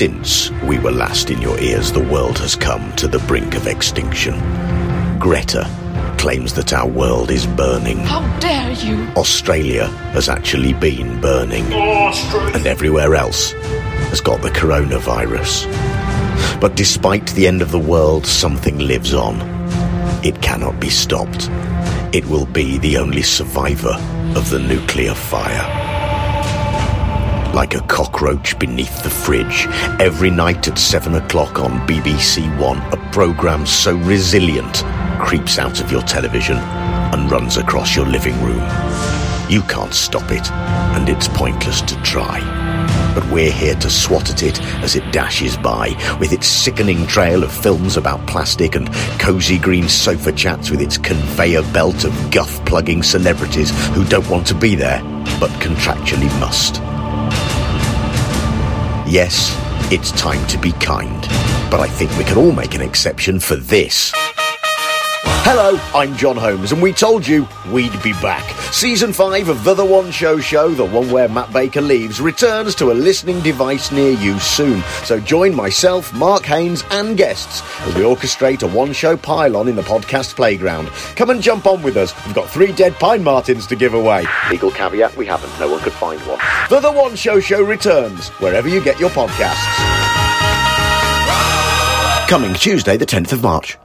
Since we were last in your ears, the world has come to the brink of extinction. Greta claims that our world is burning. How dare you? Australia has actually been burning. And everywhere else has got the coronavirus. But despite the end of the world, something lives on. It cannot be stopped. It will be the only survivor of the nuclear fire. Like a cockroach beneath the fridge, every night at 7 o'clock on BBC One, a programme so resilient creeps out of your television and runs across your living room. You can't stop it, and it's pointless to try. But we're here to swat at it as it dashes by, with its sickening trail of films about plastic and cosy green sofa chats with its conveyor belt of guff plugging celebrities who don't want to be there, but contractually must. Yes, it's time to be kind, but I think we can all make an exception for this. Hello, I'm Jon Holmes, and we told you we'd be back. Season 5 of The The One Show Show, the one where Matt Baker leaves, returns to a listening device near you soon. So join myself, Marc Haynes, and guests as we orchestrate a one show pylon in the podcast playground. Come and jump on with us. We've got three dead pine martens to give away. Legal caveat we haven't, no one could find one. The The One Show Show returns wherever you get your podcasts. Coming Tuesday, the 10th of March.